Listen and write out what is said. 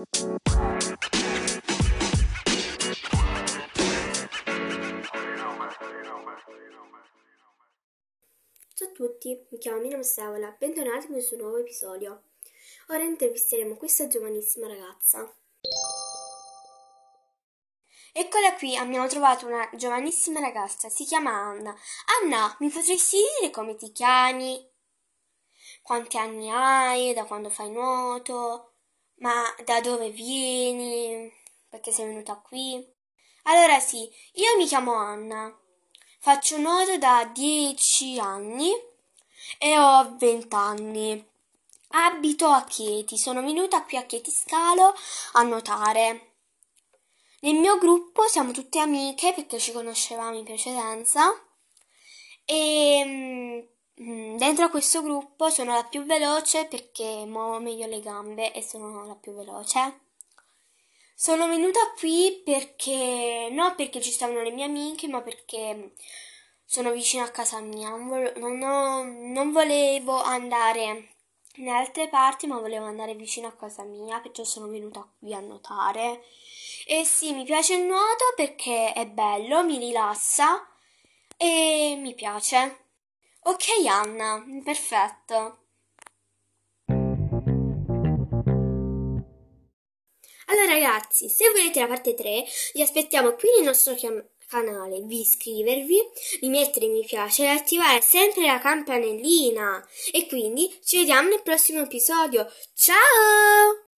Ciao a tutti, mi chiamo Mina Masseola, bentornati in questo nuovo episodio. Ora intervisteremo questa giovanissima ragazza. Eccola qui, abbiamo trovato una giovanissima ragazza, si chiama Anna. Anna, mi potresti dire come ti chiami? Quanti anni hai? Da quando fai nuoto? Ma da dove vieni? Perché sei venuta qui? Allora sì, io mi chiamo Anna. Faccio nuoto da 10 anni e ho 20 anni. Abito a Chieti, sono venuta qui a Chieti Scalo a nuotare. Nel mio gruppo siamo tutte amiche perché ci conoscevamo in precedenza e mm, dentro a questo gruppo sono la più veloce perché muovo meglio le gambe e sono la più veloce. Sono venuta qui perché non perché ci stavano le mie amiche, ma perché sono vicino a casa mia. Non, ho- non volevo andare in altre parti, ma volevo andare vicino a casa mia, perciò sono venuta qui a nuotare. E sì, mi piace il nuoto perché è bello, mi rilassa e mi piace. Ok, Anna, perfetto. Allora ragazzi, se volete la parte 3, vi aspettiamo qui nel nostro canale, vi iscrivervi, di mettere mi piace e attivare sempre la campanellina. E quindi ci vediamo nel prossimo episodio. Ciao!